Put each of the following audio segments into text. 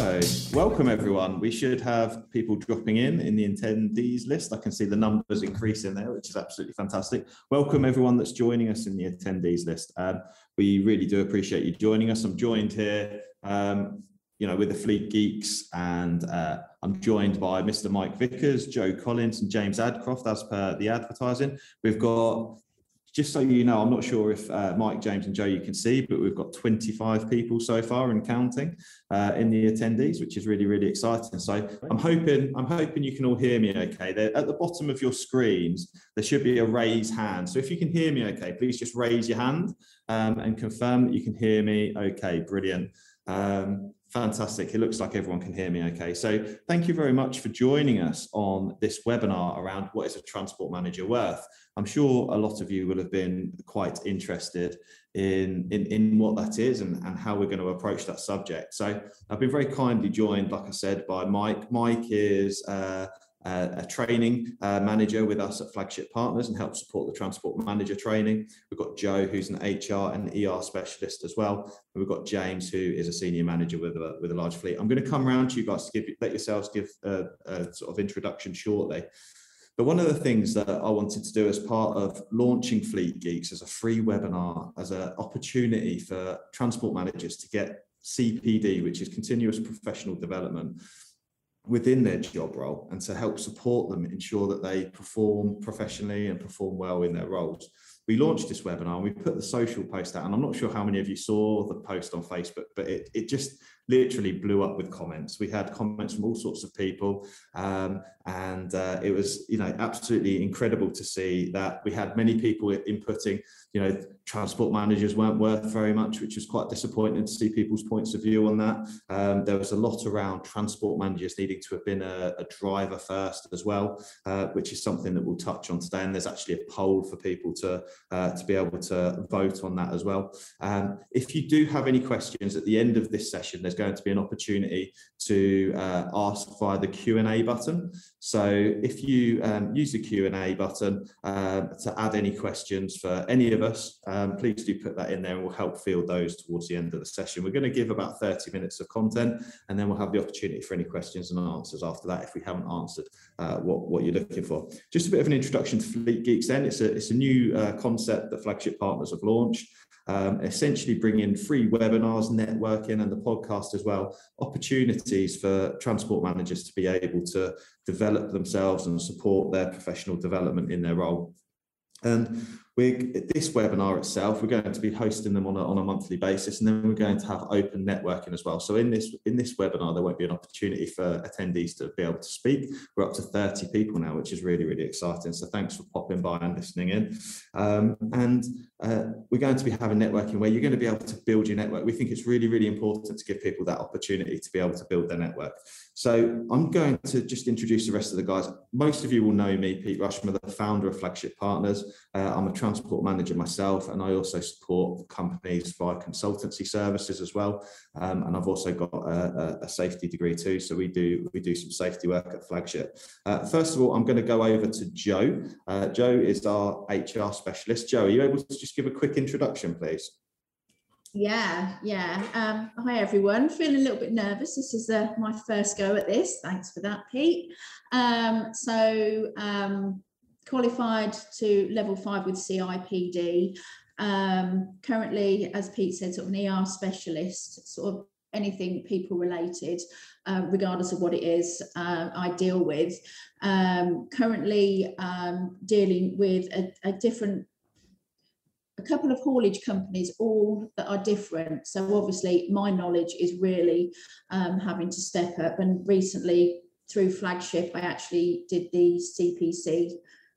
Welcome everyone. We should have people dropping in in the attendees list. I can see the numbers increasing there, which is absolutely fantastic. Welcome everyone that's joining us in the attendees list. Um, we really do appreciate you joining us. I'm joined here, um, you know, with the Fleet Geeks, and uh, I'm joined by Mr. Mike Vickers, Joe Collins, and James Adcroft, as per the advertising. We've got just so you know, I'm not sure if uh, Mike, James, and Joe you can see, but we've got 25 people so far and counting uh, in the attendees, which is really, really exciting. So I'm hoping, I'm hoping you can all hear me okay. They're at the bottom of your screens, there should be a raise hand. So if you can hear me okay, please just raise your hand um, and confirm that you can hear me okay. Brilliant. Um, Fantastic. It looks like everyone can hear me okay. So thank you very much for joining us on this webinar around what is a transport manager worth. I'm sure a lot of you will have been quite interested in, in, in what that is and, and how we're going to approach that subject. So I've been very kindly joined, like I said, by Mike. Mike is uh, uh, a training uh, manager with us at Flagship Partners and help support the transport manager training. We've got Joe, who's an HR and ER specialist as well. And we've got James, who is a senior manager with a, with a large fleet. I'm going to come around to you guys to give let yourselves give a, a sort of introduction shortly. But one of the things that I wanted to do as part of launching Fleet Geeks as a free webinar, as an opportunity for transport managers to get CPD, which is continuous professional development, within their job role and to help support them ensure that they perform professionally and perform well in their roles. We launched this webinar and we put the social post out and I'm not sure how many of you saw the post on Facebook, but it, it just literally blew up with comments. We had comments from all sorts of people, um, and uh, it was you know absolutely incredible to see that we had many people inputting. You know, transport managers weren't worth very much, which was quite disappointing to see people's points of view on that. Um, there was a lot around transport managers needing to have been a, a driver first as well, uh, which is something that we'll touch on today. And there's actually a poll for people to uh, to be able to vote on that as well. Um, if you do have any questions at the end of this session, there's going to be an opportunity to uh, ask via the Q&A button. So if you um, use the Q&A button uh, to add any questions for any of us, um, please do put that in there and we'll help field those towards the end of the session. We're going to give about 30 minutes of content and then we'll have the opportunity for any questions and answers after that if we haven't answered uh, what, what you're looking for. Just a bit of an introduction to Fleet Geeks then. It's a, it's a new uh, concept that Flagship Partners have launched um, essentially bring in free webinars, networking, and the podcast as well, opportunities for transport managers to be able to develop themselves and support their professional development in their role. And we this webinar itself, we're going to be hosting them on a, on a monthly basis, and then we're going to have open networking as well. So in this in this webinar, there won't be an opportunity for attendees to be able to speak. We're up to 30 people now, which is really, really exciting. So thanks for popping by and listening in. Um, and uh, we're going to be having networking where you're going to be able to build your network. We think it's really, really important to give people that opportunity to be able to build their network. So I'm going to just introduce the rest of the guys. Most of you will know me, Pete Rushmer, the founder of Flagship Partners. Uh, I'm a transport manager myself, and I also support companies via consultancy services as well. Um, and I've also got a, a, safety degree too, so we do we do some safety work at Flagship. Uh, first of all, I'm going to go over to Joe. Uh, Joe is our HR specialist. Joe, are you able to just give a quick introduction, please? Yeah, yeah. Um, hi, everyone. Feeling a little bit nervous. This is uh, my first go at this. Thanks for that, Pete. Um, so, um, qualified to level five with CIPD. Um, currently, as Pete said, sort of an ER specialist, sort of anything people related, uh, regardless of what it is uh, I deal with. Um, currently, um, dealing with a, a different a couple of haulage companies, all that are different. So obviously, my knowledge is really um, having to step up. And recently, through Flagship, I actually did the CPC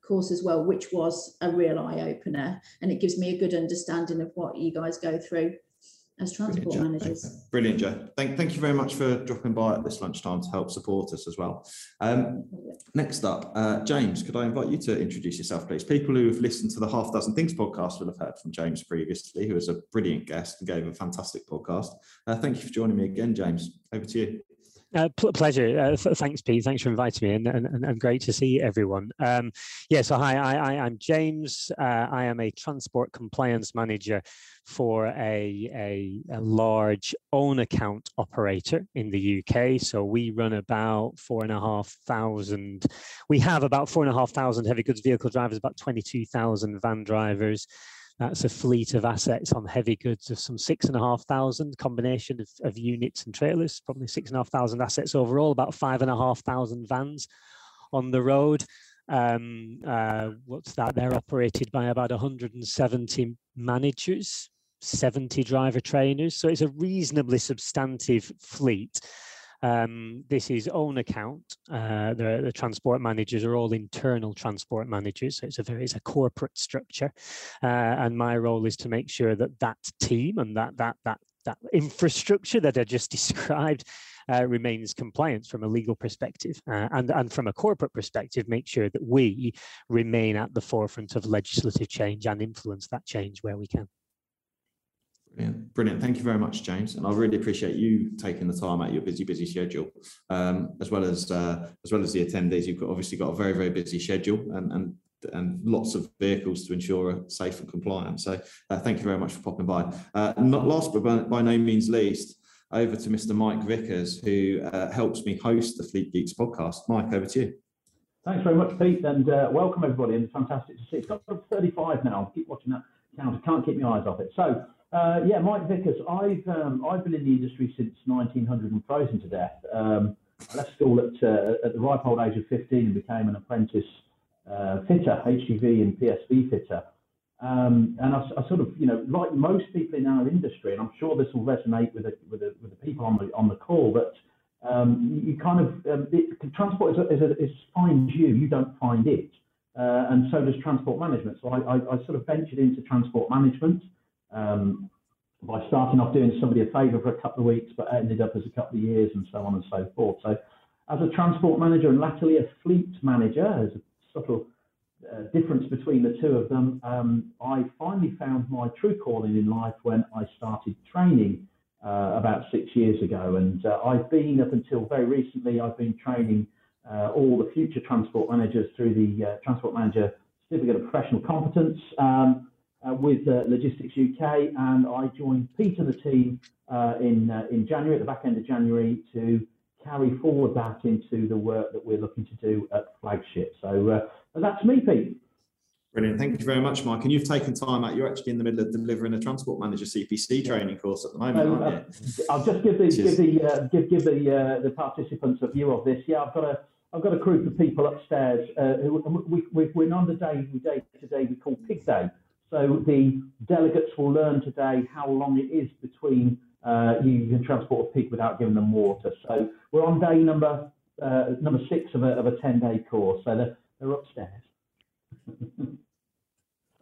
course as well, which was a real eye opener, and it gives me a good understanding of what you guys go through. as transport Brilliant, managers. Okay. Brilliant, Joe. Thank, thank you very much for dropping by at this lunchtime to help support us as well. Um, next up, uh, James, could I invite you to introduce yourself, please? People who have listened to the Half Dozen Things podcast will have heard from James previously, who was a brilliant guest and gave a fantastic podcast. Uh, thank you for joining me again, James. Over to you. Uh, pl- pleasure. Uh, th- thanks, Pete. Thanks for inviting me, and, and, and great to see everyone. Um, yeah, so hi, I, I, I'm James. Uh, I am a transport compliance manager for a, a, a, large own account operator in the UK. So we run about four and a half thousand. We have about four and a half thousand heavy goods vehicle drivers, about 22,000 van drivers. That's a fleet of assets on heavy goods of some six and a half thousand combination of, of units and trailers, probably six and a half thousand assets overall, about five and a half thousand vans on the road. Um, uh, what's that? They're operated by about 170 managers, 70 driver trainers. So it's a reasonably substantive fleet. Um, this is own account. Uh, the, the, transport managers are all internal transport managers. So it's a very it's a corporate structure, uh, and my role is to make sure that that team and that that that that infrastructure that I just described uh, remains compliant from a legal perspective, uh, and and from a corporate perspective, make sure that we remain at the forefront of legislative change and influence that change where we can. Brilliant. Brilliant. Thank you very much, James. And I really appreciate you taking the time out your busy, busy schedule, um, as well as uh, as well as the attendees. You've got, obviously got a very, very busy schedule and and and lots of vehicles to ensure a safe and compliant. So uh, thank you very much for popping by. Uh, not last, but by, by, no means least, over to Mr. Mike Vickers, who uh, helps me host the Fleet Geeks podcast. Mike, over to you. Thanks very much, Pete, and uh, welcome everybody. And fantastic to see. It's got 35 now. I Keep watching that count. I can't keep my eyes off it. So uh, yeah, Mike Vickers. I've um, I've been in the industry since 1900 and frozen to death. Um, I left school at uh, at the ripe old age of 15 and became an apprentice uh, fitter, HGV and PSV fitter. Um, and I, I, sort of, you know, like most people in our industry, and I'm sure this will resonate with the, with the, with the people on the on the call, but um, you kind of um, it, transport is, a, is, a, is finds you, you don't find it, uh, and so does transport management. So I, I, I, sort of ventured into transport management um, by starting off doing somebody a favour for a couple of weeks, but ended up as a couple of years and so on and so forth. So, as a transport manager and latterly a fleet manager, there's a subtle uh, difference between the two of them, um, I finally found my true calling in life when I started training uh, about six years ago. And uh, I've been, up until very recently, I've been training uh, all the future transport managers through the uh, Transport Manager Certificate of Professional Competence. Um, with uh, Logistics UK, and I joined Pete and the team uh, in in January, at the back end of January, to carry forward that into the work that we're looking to do at Flagship. So that's me, Pete. Brilliant. Thank you very much, Mike. And you've taken time out. You're actually in the middle of delivering a transport manager CPC training course at the moment, um, aren't you? I'll just give the give the uh, give give the uh, the participants a view of this. Yeah, I've got a I've got a group of people upstairs uh, who we, we, we're on the day we day today we call Pig Day. So the delegates will learn today how long it is between uh, you can transport a pig without giving them water. So we're on day number uh, number six of a, of a 10 day course. So they're, they're upstairs.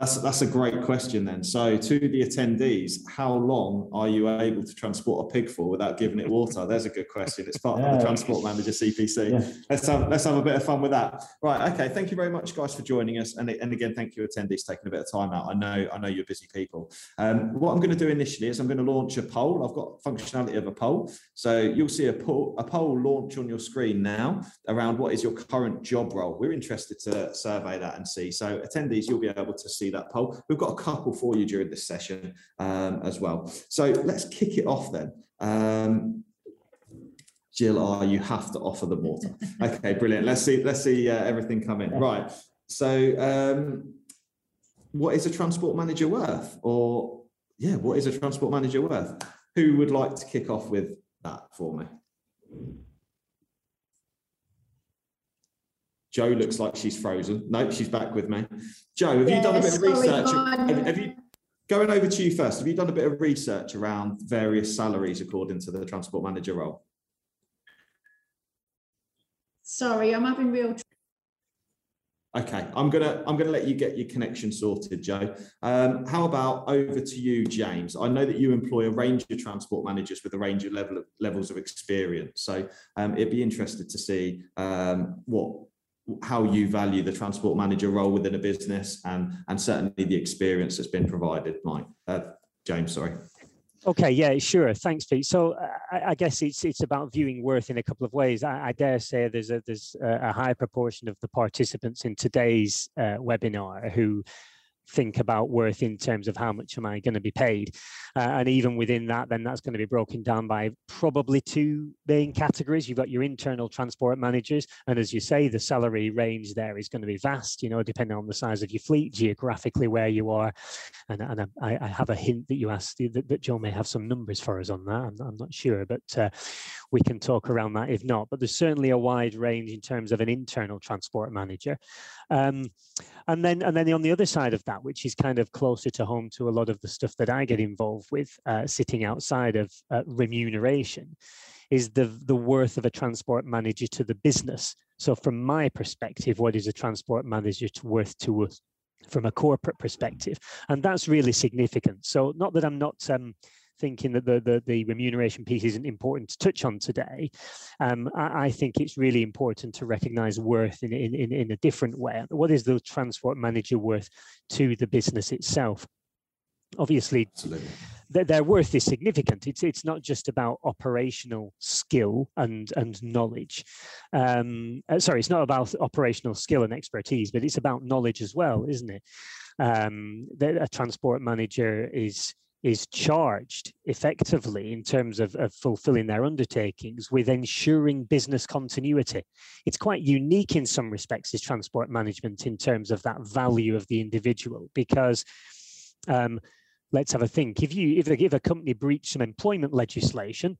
That's, that's a great question then. So to the attendees, how long are you able to transport a pig for without giving it water? There's a good question. It's part yeah. of the Transport Manager CPC. Yeah. Let's have let's have a bit of fun with that. Right. Okay. Thank you very much, guys, for joining us. And, and again, thank you, attendees, taking a bit of time out. I know I know you're busy people. Um, what I'm going to do initially is I'm going to launch a poll. I've got functionality of a poll. So you'll see a poll a poll launch on your screen now around what is your current job role. We're interested to survey that and see. So attendees, you'll be able to see that poll. We've got a couple for you during this session um, as well. So let's kick it off then. Um, Jill, oh, you have to offer the water. Okay, brilliant. Let's see. Let's see uh, everything come in. Right. So, um, what is a transport manager worth? Or yeah, what is a transport manager worth? Who would like to kick off with that for me? Joe looks like she's frozen. Nope, she's back with me. Joe, have yeah, you done a bit of research? Have, have, you going over to you first? Have you done a bit of research around various salaries according to the transport manager role? Sorry, I'm having real trouble. Okay, I'm gonna I'm gonna let you get your connection sorted, Joe. Um, how about over to you, James? I know that you employ a range of transport managers with a range of level of levels of experience. So um, it'd be interested to see um, what how you value the transport manager role within a business and and certainly the experience that's been provided. Mike, uh, James, sorry. Okay, yeah, sure. Thanks, Pete. So uh, I, I, guess it's it's about viewing worth in a couple of ways. I, I dare say there's a there's a, high proportion of the participants in today's uh, webinar who think about worth in terms of how much am I going to be paid. Uh, and even within that, then that's going to be broken down by probably two main categories. You've got your internal transport managers. And as you say, the salary range there is going to be vast, you know, depending on the size of your fleet, geographically where you are. And, and I, I have a hint that you asked that, that Joe may have some numbers for us on that. I'm, I'm not sure, but uh, we can talk around that if not. But there's certainly a wide range in terms of an internal transport manager. Um, and then and then on the other side of that, which is kind of closer to home to a lot of the stuff that I get involved with, uh, sitting outside of uh, remuneration, is the the worth of a transport manager to the business. So from my perspective, what is a transport manager worth to us? from a corporate perspective and that's really significant so not that i'm not um, thinking that the, the, the, remuneration piece isn't important to touch on today. Um, I, I, think it's really important to recognize worth in, in, in, in a different way. What is the transport manager worth to the business itself? Obviously, their, their worth is significant. It's it's not just about operational skill and and knowledge. Um, uh, sorry, it's not about operational skill and expertise, but it's about knowledge as well, isn't it? Um, a transport manager is is charged effectively in terms of, of, fulfilling their undertakings with ensuring business continuity. It's quite unique in some respects, is transport management in terms of that value of the individual, because um, let's have a think. If you if if a company breached some employment legislation,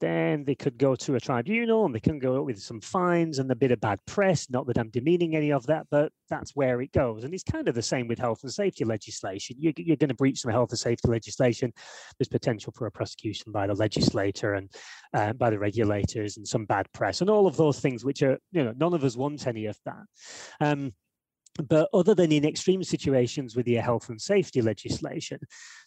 then they could go to a tribunal and they can go with some fines and a bit of bad press. Not that I'm demeaning any of that, but that's where it goes. And it's kind of the same with health and safety legislation. You're, you're going to breach some health and safety legislation. There's potential for a prosecution by the legislator and uh, by the regulators and some bad press and all of those things, which are, you know, none of us want any of that. Um, but other than in extreme situations with your health and safety legislation,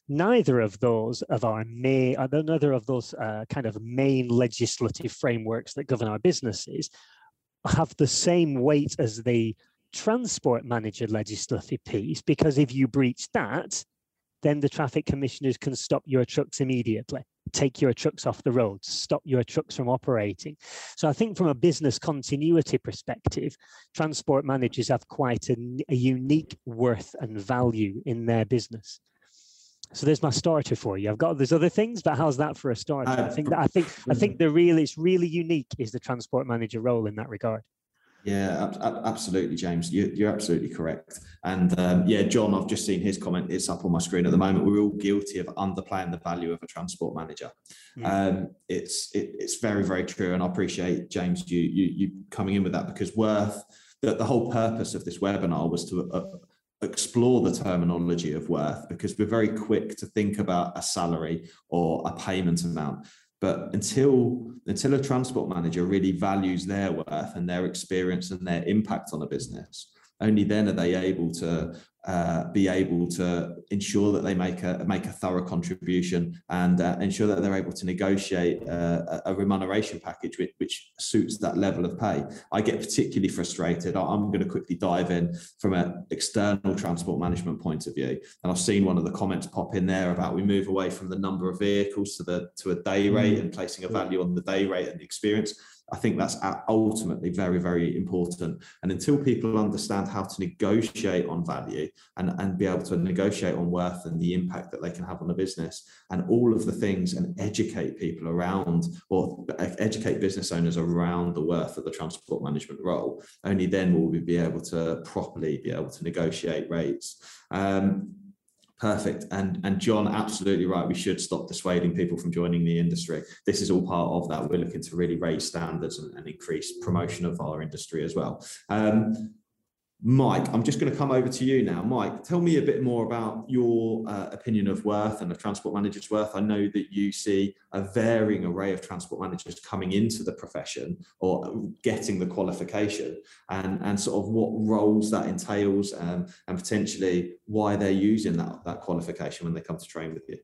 neither of those of our may, uh, neither of those uh, kind of main legislative frameworks that govern our businesses have the same weight as the transport manager legislative piece, because if you breach that, then the traffic commissioners can stop your trucks immediately take your trucks off the road, stop your trucks from operating. So I think from a business continuity perspective, transport managers have quite a, a unique worth and value in their business. So there's my starter for you. I've got there's other things, but how's that for a starter? Uh, I think that I think I think the real it's really unique is the transport manager role in that regard. Yeah, absolutely, James. You're absolutely correct. And um, yeah, John, I've just seen his comment. It's up on my screen at the moment. We're all guilty of underplaying the value of a transport manager. Mm. Um, it's it, it's very very true, and I appreciate James you you, you coming in with that because worth that the whole purpose of this webinar was to uh, explore the terminology of worth because we're very quick to think about a salary or a payment amount but until until a transport manager really values their worth and their experience and their impact on a business, only then are they able to uh, be able to ensure that they make a make a thorough contribution and uh, ensure that they're able to negotiate uh, a remuneration package which, which, suits that level of pay. I get particularly frustrated. I'm going to quickly dive in from an external transport management point of view, and I've seen one of the comments pop in there about we move away from the number of vehicles to the to a day rate mm. and placing a value on the day rate and the experience. I think that's ultimately very, very important. And until people understand how to negotiate on value and, and be able to negotiate on worth and the impact that they can have on a business and all of the things and educate people around or educate business owners around the worth of the transport management role, only then will we be able to properly be able to negotiate rates. Um, Perfect. And and John, absolutely right. We should stop dissuading people from joining the industry. This is all part of that. We're looking to really raise standards and, and increase promotion of our industry as well. Um, Mike, I'm just going to come over to you now. Mike, tell me a bit more about your uh, opinion of worth and a transport manager's worth. I know that you see a varying array of transport managers coming into the profession or getting the qualification and, and sort of what roles that entails um, and potentially why they're using that, that qualification when they come to train with you.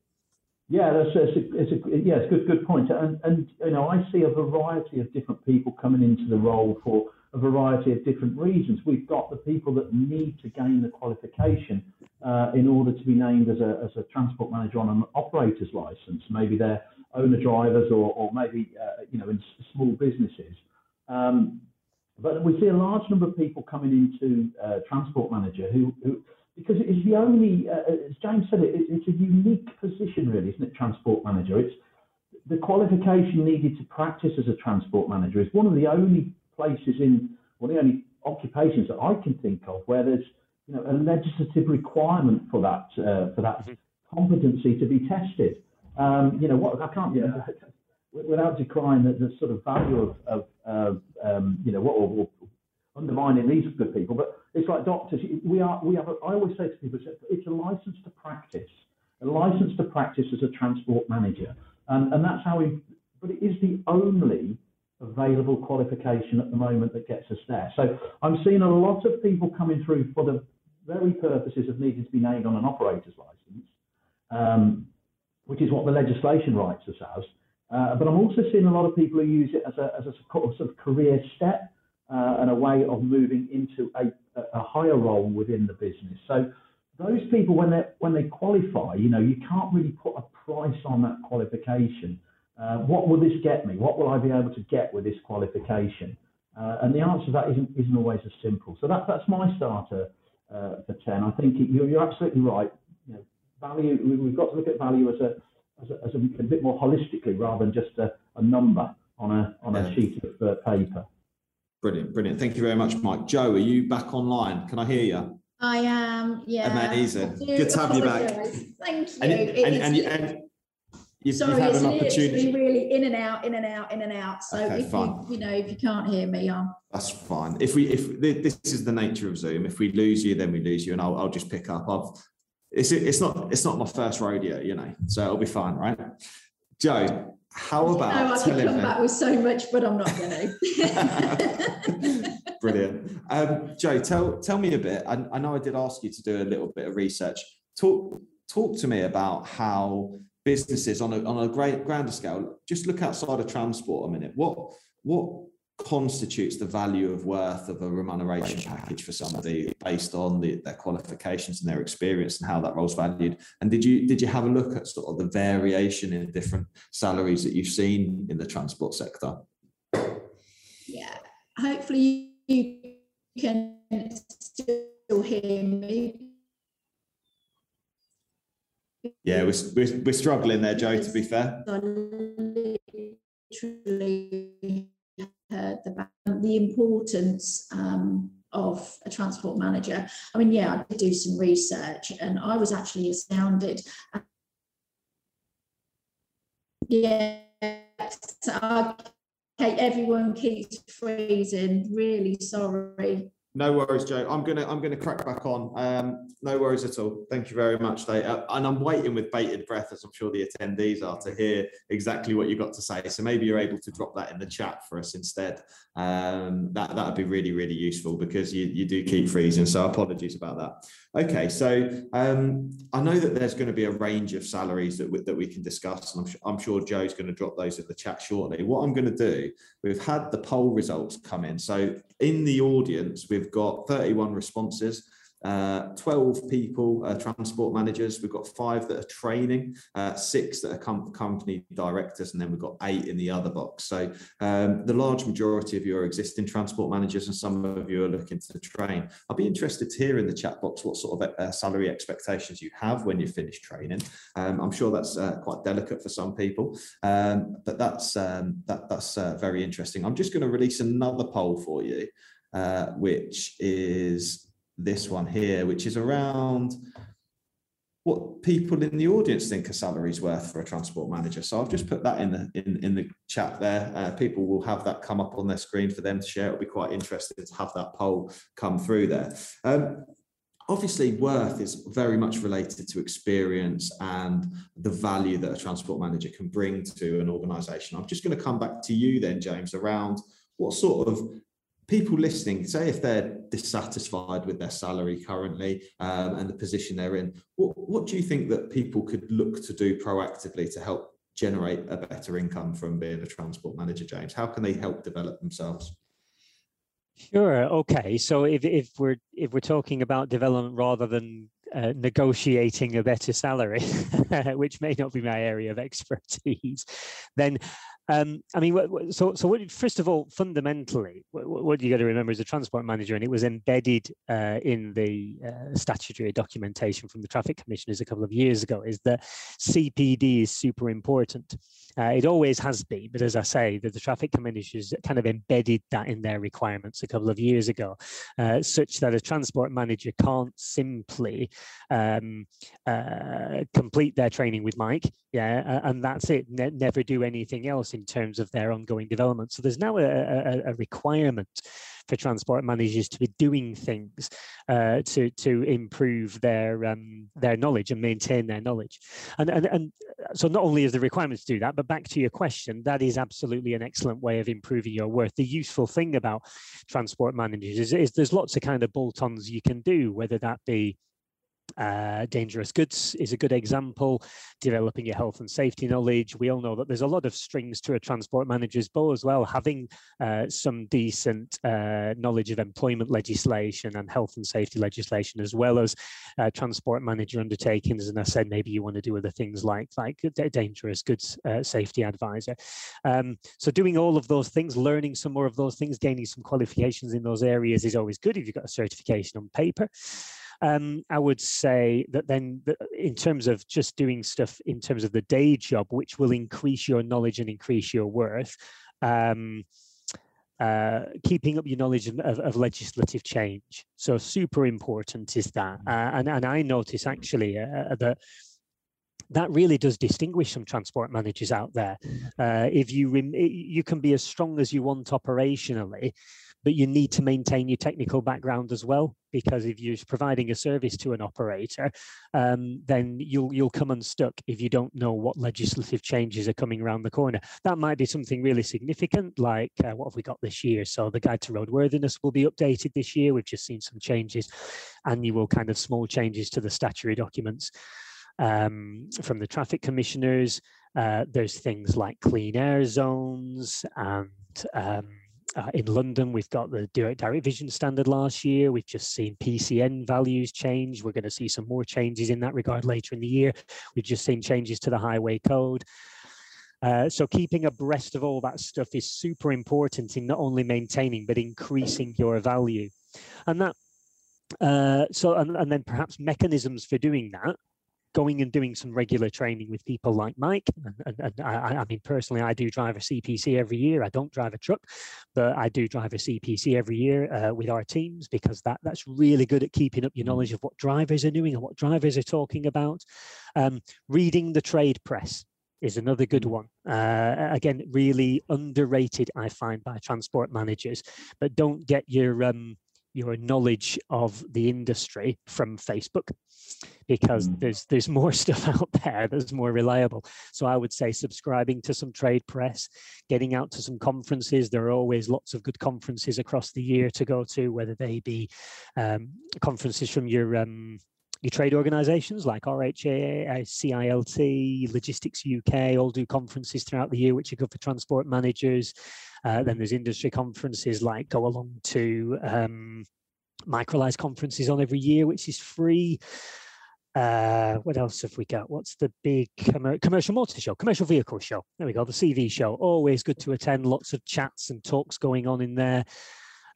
Yeah, that's, that's a, it's a, yeah, it's a good, good point. And, and, you know, I see a variety of different people coming into the role for a variety of different reasons. We've got the people that need to gain the qualification uh, in order to be named as a, as a transport manager on an operator's license. Maybe they're owner drivers or, or maybe, uh, you know, in small businesses. Um, but we see a large number of people coming into uh, transport manager who, who because it's the only, uh, as James said, it, it's a unique position, really, isn't it? Transport manager. It's the qualification needed to practice as a transport manager is one of the only places in, well, the only occupations that I can think of where there's, you know, a legislative requirement for that uh, for that mm-hmm. competency to be tested. Um, you know, what I can't, you know, without decrying the, the sort of value of, of uh, um, you know, what or, undermining these good people, but it's like doctors. We are, we have. A, I always say to people, it's a license to practice, a license to practice as a transport manager, and and that's how we. But it is the only available qualification at the moment that gets us there. So I'm seeing a lot of people coming through for the very purposes of needing to be named on an operator's license, um, which is what the legislation writes us as. Uh, but I'm also seeing a lot of people who use it as a, as a sort of career step uh, and a way of moving into a, a higher role within the business. So those people, when they when they qualify, you know, you can't really put a price on that qualification. Uh, what will this get me? What will I be able to get with this qualification? Uh, and the answer to that isn't isn't always as simple. So that that's my starter uh, for ten. I think it, you're, you're absolutely right. You know, value. We've got to look at value as a as a, as a, a bit more holistically rather than just a, a number on a on a sheet of uh, paper. Brilliant, brilliant. Thank you very much, Mike. Joe, are you back online? Can I hear you? I am, yeah. Amazing. Good to have you back. Thank you. And, and, and, and you, Sorry, you have it's an opportunity. really in and out, in and out, in and out. So Okay, if fine. you, you know, if you can't hear me, I'm That's fine. If we, if this is the nature of Zoom, if we lose you, then we lose you, and I'll, I'll just pick up. I've, it's, it's not, it's not my first rodeo, you know, so it'll be fine, right? Joe, how no, about I could come me? back with so much, but I'm not going to. Brilliant. Um, Joe, tell tell me a bit. I, I know I did ask you to do a little bit of research. Talk talk to me about how businesses on a on a great grander scale. Just look outside of transport a minute. What what constitutes the value of worth of a remuneration package for somebody based on the, their qualifications and their experience and how that role's valued and did you did you have a look at sort of the variation in different salaries that you've seen in the transport sector yeah. Hopefully you can still hear me. Yeah we're, we're, we're struggling there joe to be fair I literally heard the, the importance um, of a transport manager. I mean, yeah, I did do some research and I was actually astounded. Yeah, okay, everyone keeps freezing. Really sorry. No worries, Joe. I'm gonna I'm gonna crack back on. Um, no worries at all. Thank you very much, Dave. Uh, and I'm waiting with bated breath, as I'm sure the attendees are, to hear exactly what you've got to say. So maybe you're able to drop that in the chat for us instead. Um, that that would be really really useful because you you do keep freezing. So apologies about that. Okay, so um, I know that there's going to be a range of salaries that we, that we can discuss, and I'm, I'm sure Joe's going to drop those in the chat shortly. What I'm going to do, we've had the poll results come in. So in the audience, we've got 31 responses. Uh, 12 people, uh, transport managers. We've got five that are training, uh, six that are com- company directors, and then we've got eight in the other box. So um, the large majority of you are existing transport managers, and some of you are looking to train. I'll be interested to hear in the chat box what sort of uh, salary expectations you have when you finish training. Um, I'm sure that's uh, quite delicate for some people, um, but that's um, that, that's uh, very interesting. I'm just going to release another poll for you, uh, which is this one here, which is around what people in the audience think a salary is worth for a transport manager. So I've just put that in the in, in the chat there. Uh, people will have that come up on their screen for them to share. It'll be quite interesting to have that poll come through there. Um, obviously worth is very much related to experience and the value that a transport manager can bring to an organization i'm just going to come back to you then james around what sort of people listening say if they're dissatisfied with their salary currently um, and the position they're in what, what do you think that people could look to do proactively to help generate a better income from being a transport manager james how can they help develop themselves Sure. Okay. So if, if we're if we're talking about development rather than uh, negotiating a better salary, which may not be my area of expertise, then um, I mean, so so what, first of all, fundamentally, what, what you got to remember as a transport manager, and it was embedded uh, in the uh, statutory documentation from the traffic commissioners a couple of years ago, is that CPD is super important. Uh, it always has been, but as I say, the, the traffic commissioners kind of embedded that in their requirements a couple of years ago, uh, such that a transport manager can't simply um, uh, complete their training with Mike, yeah, and that's it. Ne never do anything else in terms of their ongoing development. So there's now a, a, a requirement for transport managers to be doing things uh, to to improve their um, their knowledge and maintain their knowledge. And, and and so not only is the requirement to do that, but back to your question, that is absolutely an excellent way of improving your worth. The useful thing about transport managers is, is there's lots of kind of bolt-ons you can do, whether that be uh, dangerous goods is a good example. Developing your health and safety knowledge. We all know that there's a lot of strings to a transport manager's bow as well. Having uh, some decent uh, knowledge of employment legislation and health and safety legislation, as well as transport manager undertakings. And I said maybe you want to do other things like like dangerous goods uh, safety advisor. Um, so doing all of those things, learning some more of those things, gaining some qualifications in those areas is always good if you've got a certification on paper. Um, I would say that then, in terms of just doing stuff in terms of the day job, which will increase your knowledge and increase your worth, um, uh, keeping up your knowledge of, of, of, legislative change. So super important is that. Uh, and, and I notice actually uh, uh that that really does distinguish some transport managers out there. Uh, if you you can be as strong as you want operationally, but you need to maintain your technical background as well because if you're providing a service to an operator um, then you'll you'll come unstuck if you don't know what legislative changes are coming around the corner. That might be something really significant like uh, what have we got this year? So the guide to roadworthiness will be updated this year. We've just seen some changes annual kind of small changes to the statutory documents um, from the traffic commissioners. Uh, there's things like clean air zones and um, uh, in London, we've got the direct, direct vision standard last year. We've just seen PCN values change. We're going to see some more changes in that regard later in the year. We've just seen changes to the highway code. Uh, so keeping abreast of all that stuff is super important in not only maintaining but increasing your value, and that uh, so and, and then perhaps mechanisms for doing that going and doing some regular training with people like Mike. And, and, and I, I, mean, personally, I do drive a CPC every year. I don't drive a truck, but I do drive a CPC every year uh, with our teams because that, that's really good at keeping up your mm. knowledge of what drivers are doing and what drivers are talking about. Um, reading the trade press is another good mm. one. Uh, again, really underrated, I find, by transport managers. But don't get your um, your knowledge of the industry from Facebook because mm. there's there's more stuff out there that's more reliable. So I would say subscribing to some trade press, getting out to some conferences. There are always lots of good conferences across the year to go to, whether they be um, conferences from your um, your trade organizations like RHA, CILT, Logistics UK all do conferences throughout the year, which are good for transport managers. Uh, then there's industry conferences like go along to um, Microlise conferences on every year, which is free. Uh, what else have we got? What's the big com- commercial motor show? Commercial vehicle show. There we go. The CV show. Always good to attend. Lots of chats and talks going on in there,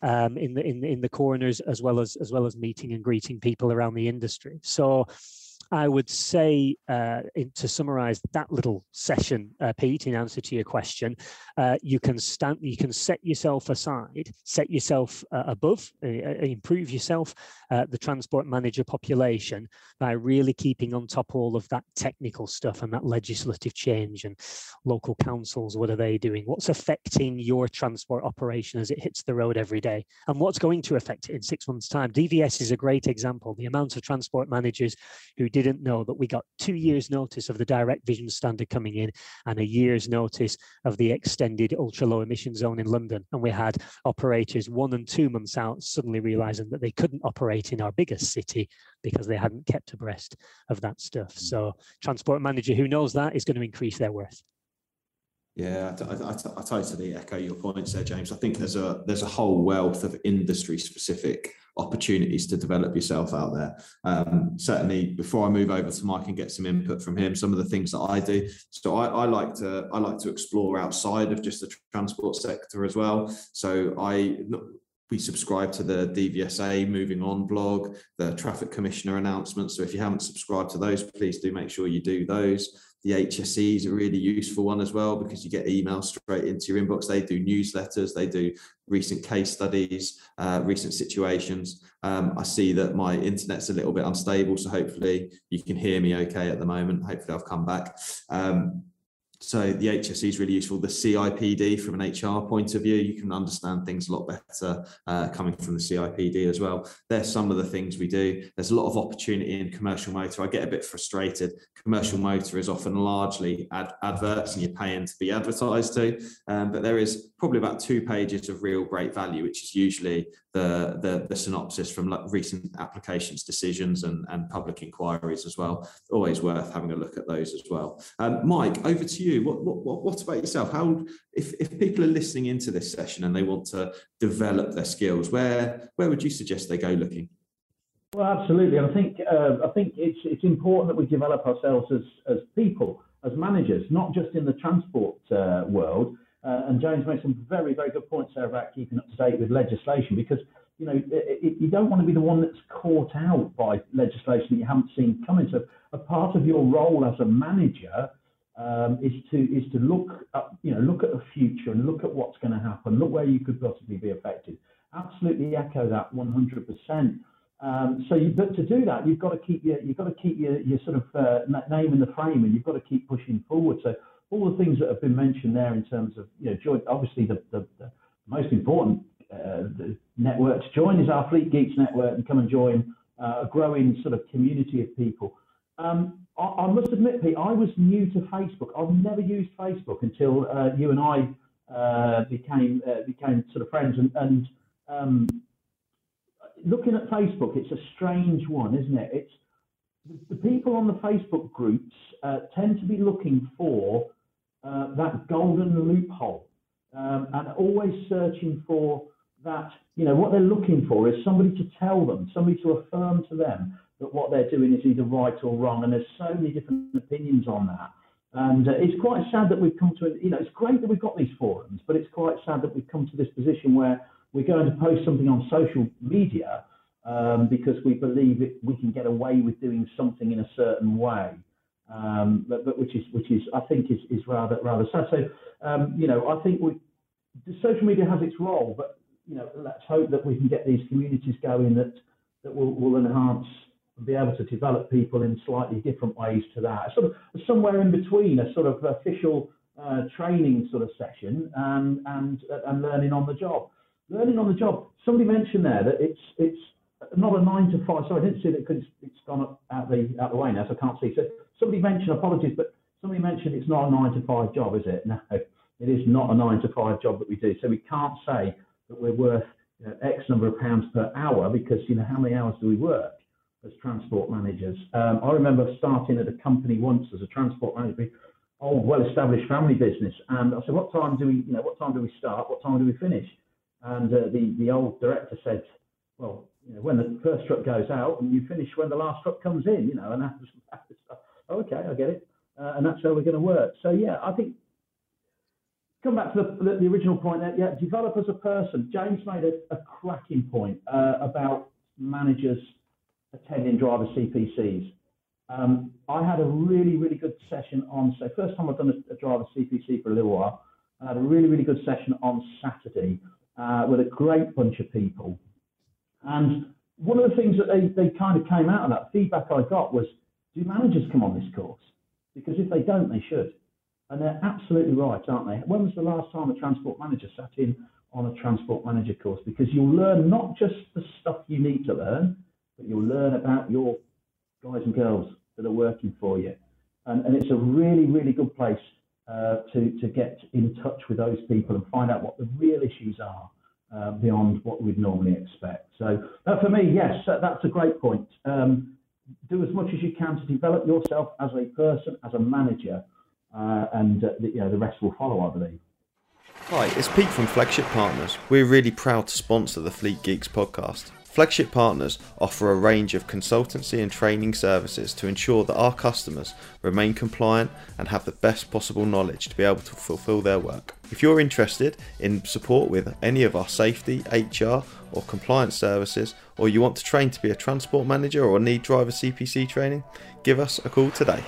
um, in the in in the corners, as well as as well as meeting and greeting people around the industry. So I would say, uh, in, to summarize that little session, uh, Pete, in answer to your question, uh, you can stand, you can set yourself aside, set yourself uh, above, uh, uh, improve yourself, the transport manager population by really keeping on top all of that technical stuff and that legislative change and local councils. What are they doing? What's affecting your transport operation as it hits the road every day? And what's going to affect it in six months' time? DVS is a great example. The amount of transport managers who did didn't know that we got two years notice of the direct vision standard coming in and a year's notice of the extended ultra low emission zone in London. And we had operators one and two months out suddenly realizing that they couldn't operate in our biggest city because they hadn't kept abreast of that stuff. Mm. So transport manager who knows that is going to increase their worth. Yeah, I, I, I, totally echo your points there, James. I think there's a there's a whole wealth of industry specific opportunities to develop yourself out there. Um, certainly, before I move over to Mike and get some input from him, some of the things that I do. So I, I like to I like to explore outside of just the transport sector as well. So I we subscribe to the DVSA Moving On blog, the Traffic Commissioner announcements. So if you haven't subscribed to those, please do make sure you do those. The HSE is a really useful one as well because you get emails straight into your inbox. They do newsletters, they do recent case studies, uh, recent situations. Um, I see that my internet's a little bit unstable, so hopefully you can hear me okay at the moment. Hopefully I've come back. Um, so the HSE is really useful. The CIPD from an HR point of view, you can understand things a lot better uh, coming from the CIPD as well. There's some of the things we do. There's a lot of opportunity in commercial motor. I get a bit frustrated. Commercial motor is often largely ad adverts and you're paying to be advertised to, um, but there is probably about two pages of real great value, which is usually the, the, the synopsis from like recent applications, decisions and, and public inquiries as well. Always worth having a look at those as well. Um, Mike, over to you. What, what, what about yourself? How, if, if people are listening into this session and they want to develop their skills, where, where would you suggest they go looking? Well, absolutely. And I think, uh, I think it's, it's important that we develop ourselves as, as people, as managers, not just in the transport uh, world, uh, and James made some very, very good points there about keeping up to date with legislation because you know it, it, you don't want to be the one that's caught out by legislation that you haven't seen coming. So a part of your role as a manager um, is to is to look at you know look at the future and look at what's going to happen. Look where you could possibly be affected. Absolutely echo that 100%. Um, so, you, but to do that, you've got to keep your you've got to keep your, your sort of uh, name in the frame, and you've got to keep pushing forward. So all the things that have been mentioned there in terms of, you know, join, obviously the, the, the most important uh, the network to join is our Fleet Geeks network and come and join uh, a growing sort of community of people. Um, I, I, must admit, Pete, I was new to Facebook. I've never used Facebook until uh, you and I uh, became uh, became sort of friends. And, and um, looking at Facebook, it's a strange one, isn't it? It's the people on the Facebook groups uh, tend to be looking for uh, that golden loophole um, and always searching for that, you know, what they're looking for is somebody to tell them, somebody to affirm to them that what they're doing is either right or wrong. And there's so many different opinions on that. And uh, it's quite sad that we've come to, you know, it's great that we've got these forums, but it's quite sad that we've come to this position where we're going to post something on social media um, because we believe it, we can get away with doing something in a certain way um, but, but, which is which is I think is, is rather rather sad. So um, you know I think we, social media has its role, but you know let's hope that we can get these communities going that that will, will enhance and be able to develop people in slightly different ways to that. Sort of somewhere in between a sort of official uh, training sort of session and and and learning on the job. Learning on the job. Somebody mentioned there that it's it's not a nine to five. So I didn't see that because it's gone out the out the way now, so I can't see. So somebody mentioned, apologies, but somebody mentioned it's not a nine to five job, is it? No, it is not a nine to five job that we do. So we can't say that we're worth you know, X number of pounds per hour because, you know, how many hours do we work as transport managers? Um, I remember starting at a company once as a transport manager, old, well-established family business. And I said, what time do we, you know, what time do we start? What time do we finish? And uh, the, the old director said, well, you know, when the first truck goes out and you finish when the last truck comes in, you know, and that was, that was okay, I get it. Uh, and that's how we're going to work. So, yeah, I think come back to the, the, the, original point there. Yeah, develop as a person. James made a, a cracking point uh, about managers attending driver CPCs. Um, I had a really, really good session on, so first time I've done a, a driver CPC for a little while. I had a really, really good session on Saturday uh, with a great bunch of people. And one of the things that they, they kind of came out of that feedback I got was, do managers come on this course? Because if they don't, they should. And they're absolutely right, aren't they? When was the last time a transport manager sat in on a transport manager course? Because you'll learn not just the stuff you need to learn, but you'll learn about your guys and girls that are working for you. And, and it's a really, really good place uh, to, to get in touch with those people and find out what the real issues are uh, beyond what we'd normally expect. So uh, for me, yes, that's a great point. Um, do as much as you can to develop yourself as a person, as a manager, uh, and uh, the, you know, the rest will follow, I believe. Hi, it's Pete from Flagship Partners. We're really proud to sponsor the Fleet Geeks podcast. Flagship Partners offer a range of consultancy and training services to ensure that our customers remain compliant and have the best possible knowledge to be able to fulfill their work. If you're interested in support with any of our safety, HR, or compliance services, or you want to train to be a transport manager or need driver CPC training, give us a call today.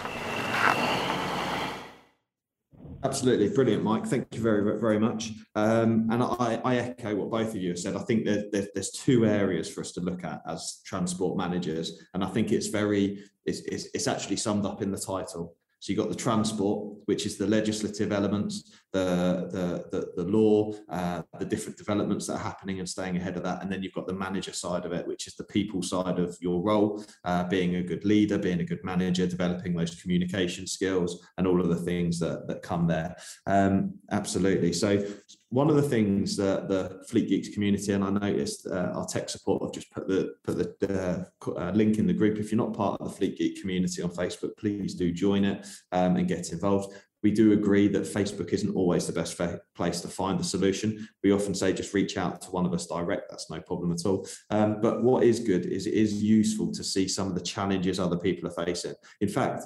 Absolutely brilliant, Mike. Thank you very, very much. Um, and I, I, echo what both of you have said. I think there, there, there's two areas for us to look at as transport managers, and I think it's very, it's, it's, it's actually summed up in the title. So you've got the transport, which is the legislative elements, the the the, the law, uh, the different developments that are happening and staying ahead of that, and then you've got the manager side of it, which is the people side of your role, uh, being a good leader, being a good manager, developing those communication skills, and all of the things that that come there. Um, absolutely. So one of the things that the Fleet Geeks community, and I noticed uh, our tech support have just put the put the uh, link in the group. If you're not part of the Fleet Geek community on Facebook, please do join it um, and get involved. We do agree that Facebook isn't always the best place to find the solution. We often say just reach out to one of us direct. That's no problem at all. Um, but what is good is it is useful to see some of the challenges other people are facing. In fact,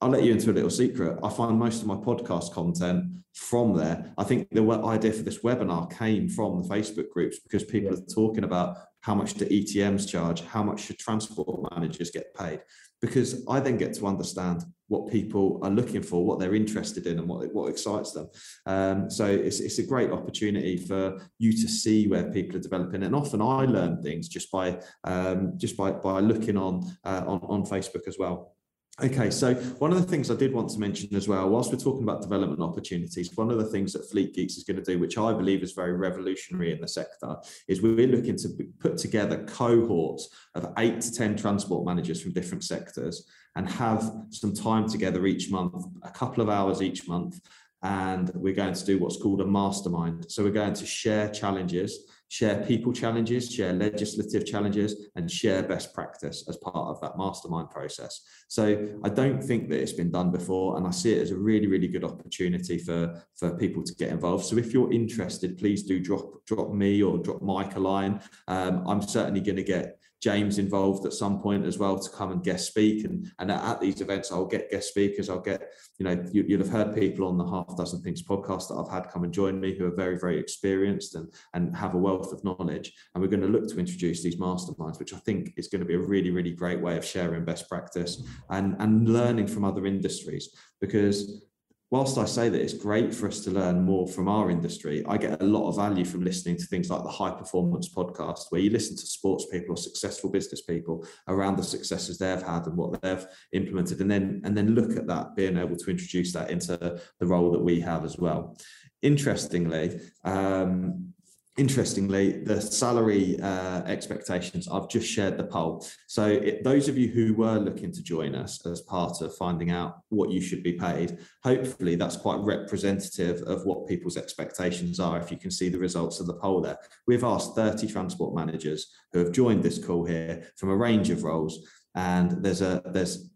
I'll let you into a little secret. I find most of my podcast content from there. I think the idea for this webinar came from the Facebook groups because people yeah. are talking about how much do ETMs charge, how much should transport managers get paid because I then get to understand what people are looking for, what they're interested in, and what what excites them. Um, so it's it's a great opportunity for you to see where people are developing, and often I learn things just by um, just by by looking on uh, on on Facebook as well. Okay, so one of the things I did want to mention as well, whilst we're talking about development opportunities, one of the things that Fleet Geeks is going to do, which I believe is very revolutionary in the sector, is we're looking to put together cohorts of eight to 10 transport managers from different sectors and have some time together each month, a couple of hours each month. And we're going to do what's called a mastermind. So we're going to share challenges share people challenges, share legislative challenges, and share best practice as part of that mastermind process. So I don't think that it's been done before, and I see it as a really, really good opportunity for, for people to get involved. So if you're interested, please do drop drop me or drop Mike a line. Um, I'm certainly going to get James involved at some point as well to come and guest speak. And, and at these events, I'll get guest speakers. I'll get, you know, you, will have heard people on the Half Dozen Things podcast that I've had come and join me who are very, very experienced and, and have a wealth of knowledge. And we're going to look to introduce these masterminds, which I think is going to be a really, really great way of sharing best practice and, and learning from other industries because whilst I say that it's great for us to learn more from our industry, I get a lot of value from listening to things like the High Performance podcast, where you listen to sports people or successful business people around the successes they've had and what they've implemented, and then and then look at that, being able to introduce that into the role that we have as well. Interestingly, um, interestingly, the salary uh, expectations, I've just shared the poll. So it, those of you who were looking to join us as part of finding out what you should be paid, hopefully that's quite representative of what people's expectations are if you can see the results of the poll there. We've asked 30 transport managers who have joined this call here from a range of roles and there's a there's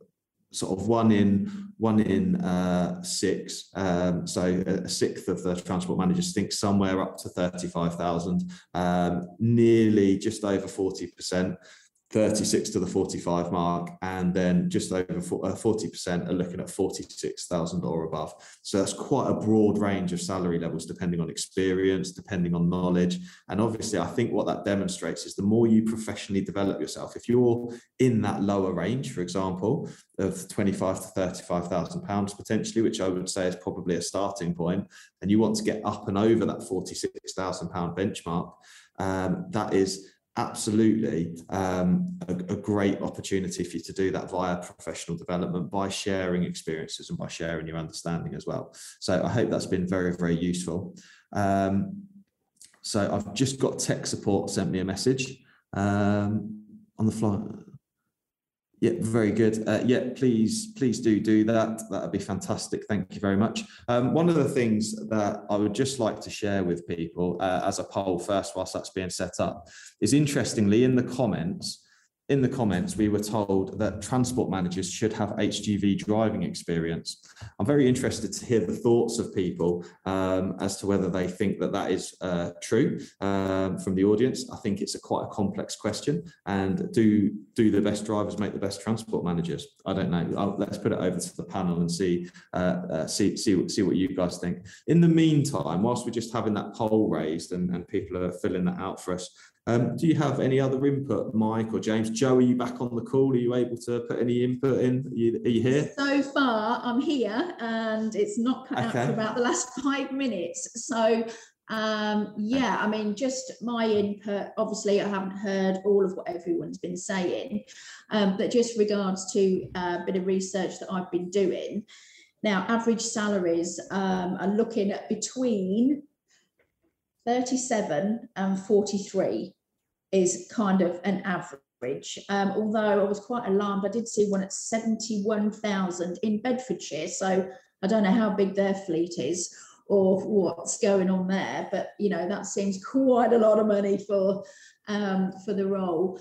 sort of one in one in uh, six, um, so a sixth of the transport managers think somewhere up to thirty-five thousand, um, nearly just over forty percent 36 to the 45 mark, and then just over 40% uh, are looking at 46,000 or above. So that's quite a broad range of salary levels depending on experience, depending on knowledge. And obviously, I think what that demonstrates is the more you professionally develop yourself, if you're in that lower range, for example, of 25 to 35,000 pounds potentially, which I would say is probably a starting point, and you want to get up and over that 46,000 pound benchmark, um, that is absolutely um, a, a, great opportunity for you to do that via professional development by sharing experiences and by sharing your understanding as well. So I hope that's been very, very useful. Um, so I've just got tech support sent me a message um, on the fly. Yeah, very good. Uh, yeah, please, please do do that. That'd be fantastic. Thank you very much. Um, one of the things that I would just like to share with people uh, as a poll first, whilst that's being set up, is interestingly in the comments, in the comments, we were told that transport managers should have HGV driving experience. I'm very interested to hear the thoughts of people um, as to whether they think that that is uh, true um, from the audience. I think it's a quite a complex question. And do do the best drivers make the best transport managers? I don't know. I'll, let's put it over to the panel and see uh, uh, see see see what you guys think. In the meantime, whilst we're just having that poll raised and, and people are filling that out for us, um, do you have any other input, Mike or James? Joe, are you back on the call? Are you able to put any input in? Are you, are you here? So far, I'm here and it's not cut okay. out for about the last five minutes. So, um, yeah, I mean, just my input. Obviously, I haven't heard all of what everyone's been saying, um, but just regards to a bit of research that I've been doing. Now, average salaries um, are looking at between 37 and 43 is kind of an average. Um, although I was quite alarmed, I did see one at 71,000 in Bedfordshire. So I don't know how big their fleet is or what's going on there, but you know that seems quite a lot of money for um, for the role.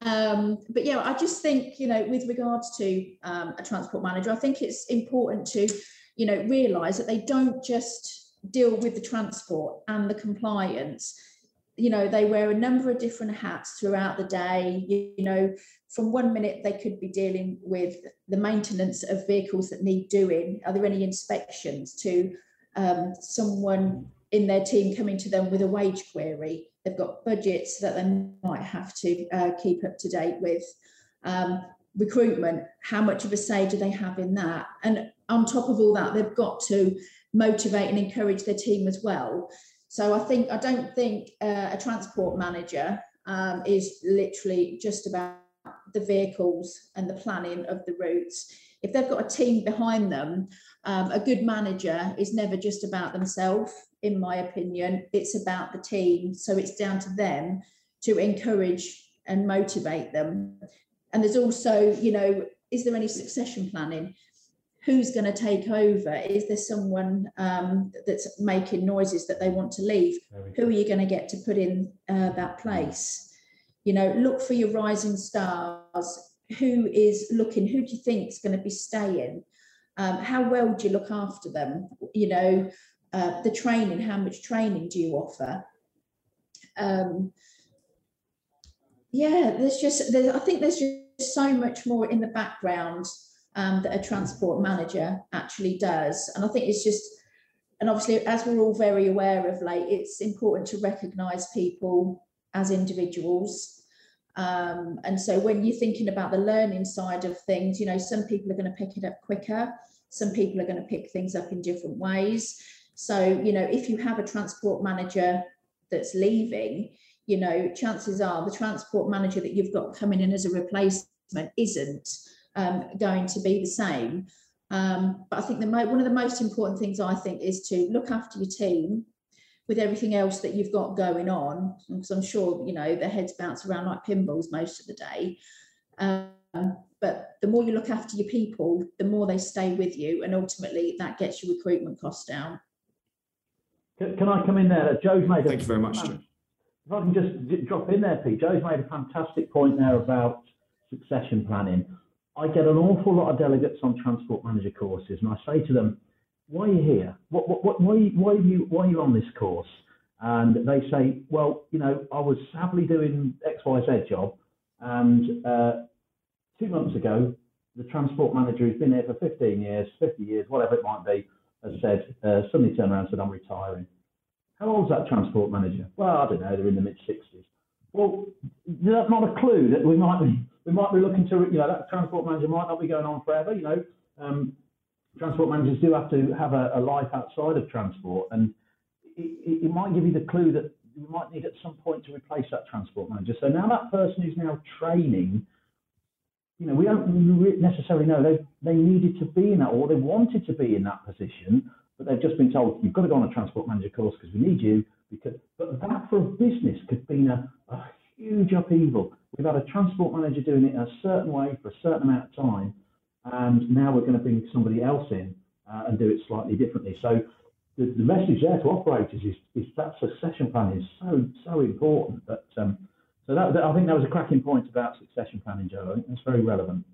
Um, but yeah, I just think you know with regards to um, a transport manager, I think it's important to you know realise that they don't just deal with the transport and the compliance. You know they wear a number of different hats throughout the day. You, know from one minute they could be dealing with the maintenance of vehicles that need doing. Are there any inspections to um, someone in their team coming to them with a wage query? They've got budgets that they might have to uh, keep up to date with. Um, recruitment how much of a say do they have in that? And on top of all that they've got to motivate and encourage their team as well. So I think I don't think uh, a transport manager um, is literally just about the vehicles and the planning of the routes. If they've got a team behind them, um, a good manager is never just about themselves, in my opinion. It's about the team. So it's down to them to encourage and motivate them. And there's also, you know, is there any succession planning? Who's going to take over? Is there someone um, that's making noises that they want to leave? Who are you going to get to put in uh, that place? You know, look for your rising stars. Who is looking? Who do you think is going to be staying? Um, how well do you look after them? You know, uh, the training. How much training do you offer? Um, yeah, there's just. There's, I think there's just so much more in the background um, that a transport manager actually does. And I think it's just, and obviously, as we're all very aware of late, it's important to recognise people as individuals. Um, and so when you're thinking about the learning side of things, you know, some people are going to pick it up quicker, some people are going to pick things up in different ways. So, you know, if you have a transport manager that's leaving, you know, chances are the transport manager that you've got coming in as a replacement isn't um, going to be the same. Um, but I think the mo- one of the most important things I think is to look after your team with everything else that you've got going on, because I'm sure you know their heads bounce around like pinballs most of the day. Um, but the more you look after your people, the more they stay with you, and ultimately that gets your recruitment costs down. Can, can I come in there? Joe's made. A, Thank you very much, Joe. If I can just drop in there, Pete. Joe's made a fantastic point there about succession planning. I get an awful lot of delegates on transport manager courses, and I say to them, "Why are you here? What, what, what, why, why are you, why are you on this course?" And they say, "Well, you know, I was happily doing X, Y, Z job, And uh, two months ago, the transport manager who's been here for 15 years, 50 years, whatever it might be, has said, uh, suddenly turned around and said, I'm retiring. How old's that transport manager? Well, I don't know, they're in the mid 60s. Well, that's not a clue that we might be we might be looking to, you know, that transport manager might not be going on forever. You know, um, transport managers do have to have a, a life outside of transport, and it, it, might give you the clue that we might need at some point to replace that transport manager. So now that person who's now training, you know, we don't necessarily know they they needed to be in that or they wanted to be in that position, but they've just been told you've got to go on a transport manager course because we need you. Because, but that for a business could be a, a huge upheaval. We've had a transport manager doing it a certain way for a certain amount of time, and now we're going to bring somebody else in uh, and do it slightly differently. So the, the message there to operators is, is that succession planning is so so important. That um, so that, that, I think that was a cracking point about succession planning, Joe. I think that's very relevant.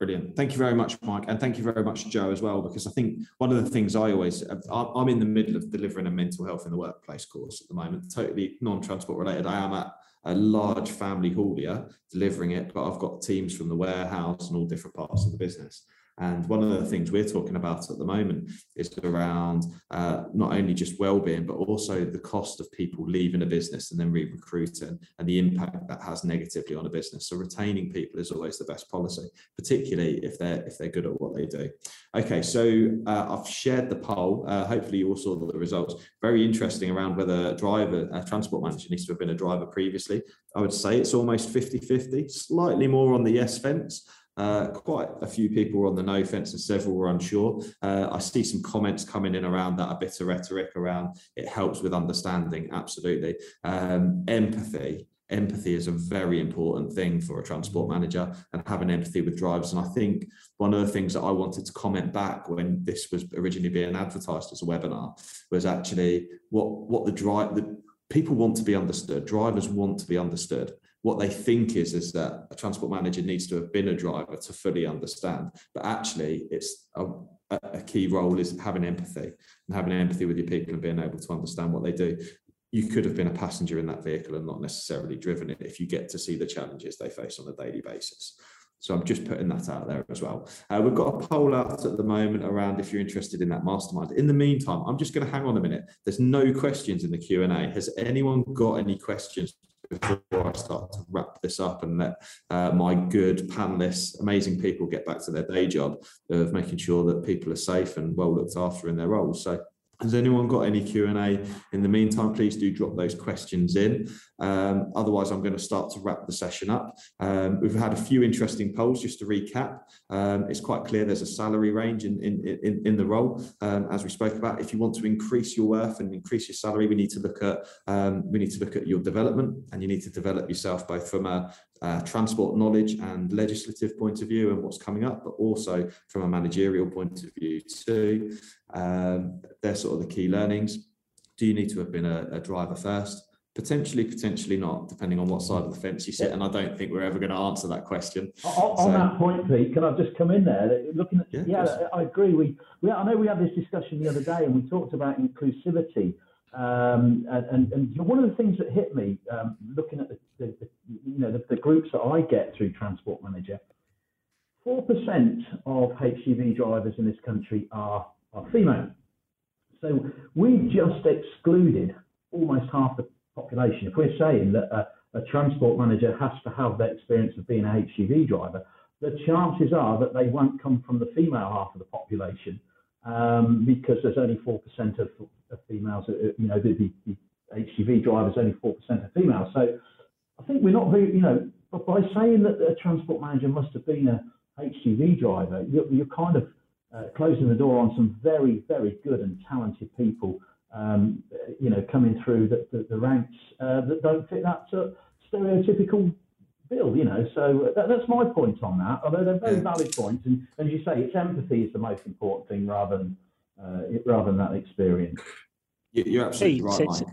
Brilliant. Thank you very much, Mike. And thank you very much, Joe, as well, because I think one of the things I always, I'm in the middle of delivering a mental health in the workplace course at the moment, totally non transport related. I am at a large family haulier delivering it, but I've got teams from the warehouse and all different parts of the business. And one of the things we're talking about at the moment is around uh, not only just well-being, but also the cost of people leaving a business and then re-recruiting and the impact that has negatively on a business. So retaining people is always the best policy, particularly if they're if they're good at what they do. Okay, so uh, I've shared the poll. Uh, hopefully you all saw the results. Very interesting around whether a driver, a transport manager needs to have been a driver previously. I would say it's almost 50-50, slightly more on the yes fence. Uh, quite a few people were on the no fence and several were unsure. Uh, I see some comments coming in around that, a bit of rhetoric around it helps with understanding. Absolutely. Um, empathy. Empathy is a very important thing for a transport manager and having empathy with drivers. And I think one of the things that I wanted to comment back when this was originally being advertised as a webinar was actually what, what the drive, the people want to be understood. Drivers want to be understood what they think is is that a transport manager needs to have been a driver to fully understand but actually it's a, a, key role is having empathy and having empathy with your people and being able to understand what they do you could have been a passenger in that vehicle and not necessarily driven it if you get to see the challenges they face on a daily basis so I'm just putting that out there as well. Uh, we've got a poll out at the moment around if you're interested in that mastermind. In the meantime, I'm just going to hang on a minute. There's no questions in the Q&A. Has anyone got any questions before I start to wrap this up and let uh, my good panelists, amazing people, get back to their day job of making sure that people are safe and well looked after in their roles. So has anyone got any Q&A in the meantime? Please do drop those questions in. Um, otherwise, I'm going to start to wrap the session up. Um, we've had a few interesting polls, just to recap. Um, it's quite clear there's a salary range in, in, in, in the role, um, as we spoke about. If you want to increase your worth and increase your salary, we need to look at um, we need to look at your development and you need to develop yourself both from a, uh, transport knowledge and legislative point of view and what's coming up, but also from a managerial point of view too. Um, they're sort of the key learnings. Do you need to have been a, a driver first? Potentially, potentially not, depending on what side of the fence you sit. And I don't think we're ever going to answer that question. On, so, on that point, Pete, can I just come in there? Looking at, yeah, yeah I agree. We, we, I know we had this discussion the other day, and we talked about inclusivity. Um, and, and, one of the things that hit me, um, looking at the, the, the you know the, the, groups that I get through Transport Manager, four percent of HGV drivers in this country are are female. So we've just excluded almost half the population. If we're saying that a, a transport manager has to have that experience of being a HGV driver, the chances are that they won't come from the female half of the population um, because there's only 4% of, of females, uh, you know, the, the, HGV drivers, only 4% are females. So I think we're not very, you know, but by saying that a transport manager must have been a HGV driver, you're, you're kind of uh, closing the door on some very, very good and talented people, um, you know, coming through the, the, the ranks uh, that don't fit that uh, stereotypical bill, you know. So uh, that, that's my point on that. Although they're very valid points, and as you say, it's empathy is the most important thing rather than uh, rather than that experience. You're absolutely right, Mike.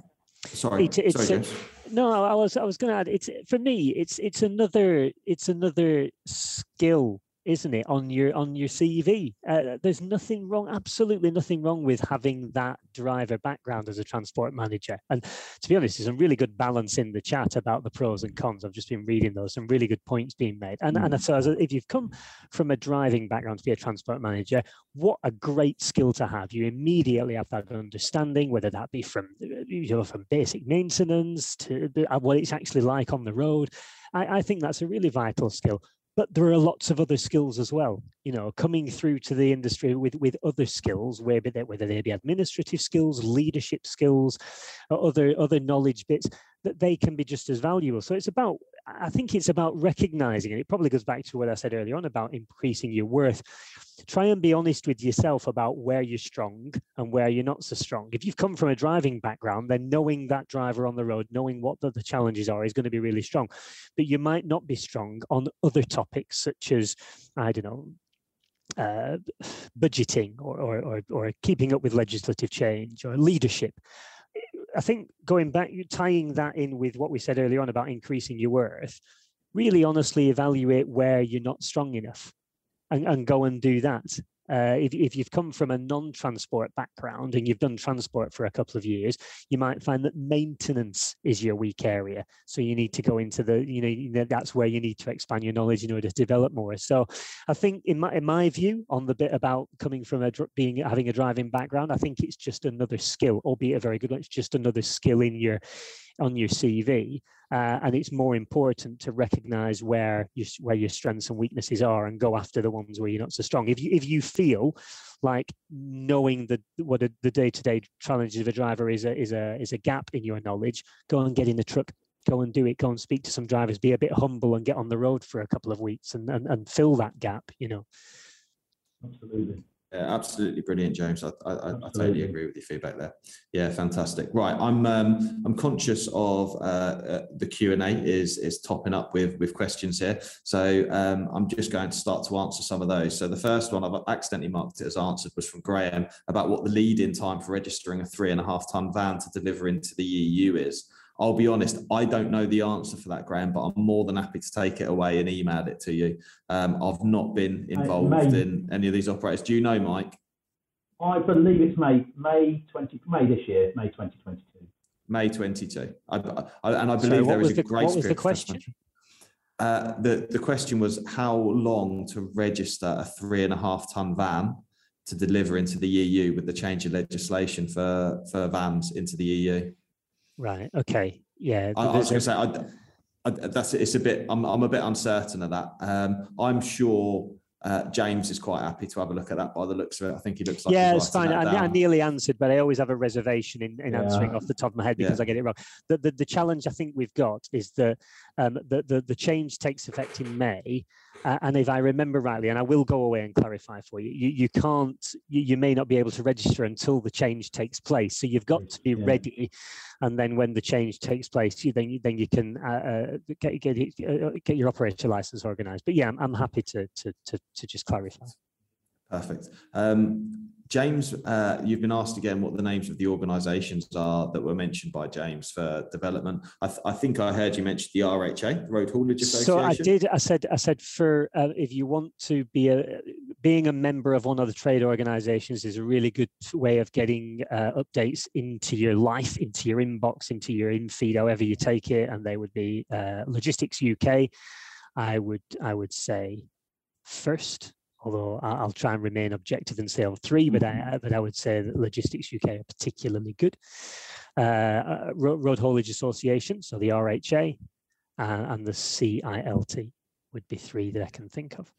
Sorry, it's, it's sorry, a, no, I was I was going to add. It's for me. It's it's another it's another skill isn't it, on your on your CV? Uh, there's nothing wrong, absolutely nothing wrong with having that driver background as a transport manager. And to be honest, there's a really good balance in the chat about the pros and cons. I've just been reading those, some really good points being made. And, mm. and so as a, if you've come from a driving background to be a transport manager, what a great skill to have. You immediately have that understanding, whether that be from you know from basic maintenance to what it's actually like on the road. I, I think that's a really vital skill but there are lots of other skills as well you know coming through to the industry with with other skills whether they, whether they be administrative skills leadership skills other other knowledge bits that they can be just as valuable so it's about I think it's about recognizing, and it probably goes back to what I said earlier on about increasing your worth. Try and be honest with yourself about where you're strong and where you're not so strong. If you've come from a driving background, then knowing that driver on the road, knowing what the, the challenges are, is going to be really strong. But you might not be strong on other topics, such as, I don't know, uh, budgeting or, or, or, or keeping up with legislative change or leadership. I think going back, tying that in with what we said earlier on about increasing your worth, really honestly evaluate where you're not strong enough and, and go and do that. Uh, if, if you've come from a non-transport background and you've done transport for a couple of years, you might find that maintenance is your weak area. So you need to go into the, you know, that's where you need to expand your knowledge in order to develop more. So I think in my, in my view on the bit about coming from a being, having a driving background, I think it's just another skill, albeit a very good one. It's just another skill in your, on your CV. Uh, and it's more important to recognize where you, where your strengths and weaknesses are and go after the ones where you're not so strong. If you if you feel like knowing the what a, the day-to-day challenges of a driver is a is a is a gap in your knowledge, go and get in the truck, go and do it, go and speak to some drivers, be a bit humble and get on the road for a couple of weeks and and, and fill that gap, you know. Absolutely. Yeah, absolutely brilliant, James. I, I, I, totally agree with your feedback there. Yeah, fantastic. Right, I'm um, I'm conscious of uh, uh, the Q and A is is topping up with with questions here, so um, I'm just going to start to answer some of those. So the first one I've accidentally marked it as answered was from Graham about what the lead-in time for registering a three and a half ton van to deliver into the EU is. I'll be honest, I don't know the answer for that, Graham, but I'm more than happy to take it away and email it to you. Um, I've not been involved in any of these operators. Do you know, Mike? I believe it's May, May 20, May this year, May 2022. May 22. I, I, and I believe there is a the, grace period. the question? Uh, the, the question was how long to register a three and a half ton van to deliver into the EU with the change of legislation for, for vans into the EU? Right. Okay. Yeah. I, I was going to say, I, I, that's it's a bit. I'm I'm a bit uncertain of that. Um, I'm sure uh, James is quite happy to have a look at that by the looks of it. I think he looks like yeah, it's fine. I, I, nearly answered, but I always have a reservation in, in yeah. answering off the top of my head because yeah. I get it wrong. The, the, the challenge I think we've got is that um, the, the the change takes effect in May, uh, and if I remember rightly, and I will go away and clarify for you, you, you can't, you, you may not be able to register until the change takes place. So you've got to be yeah. ready, and then when the change takes place, you then you, then you can uh, uh get get uh, get your operator license organised. But yeah, I'm, I'm happy to, to to to just clarify. Perfect. Um, James, uh, you've been asked again what the names of the organisations are that were mentioned by James for development. I, th- I think I heard you mention the RHA, Road Haulage Association. So I did. I said. I said for uh, if you want to be a being a member of one of the trade organisations is a really good way of getting uh, updates into your life, into your inbox, into your in feed, however you take it. And they would be uh, Logistics UK. I would. I would say first although I'll try and remain objective and say on three, but I, mm-hmm. but I would say that Logistics UK are particularly good. Uh, uh Road Haulage Association, so the RHA, uh, and the CILT would be three that I can think of.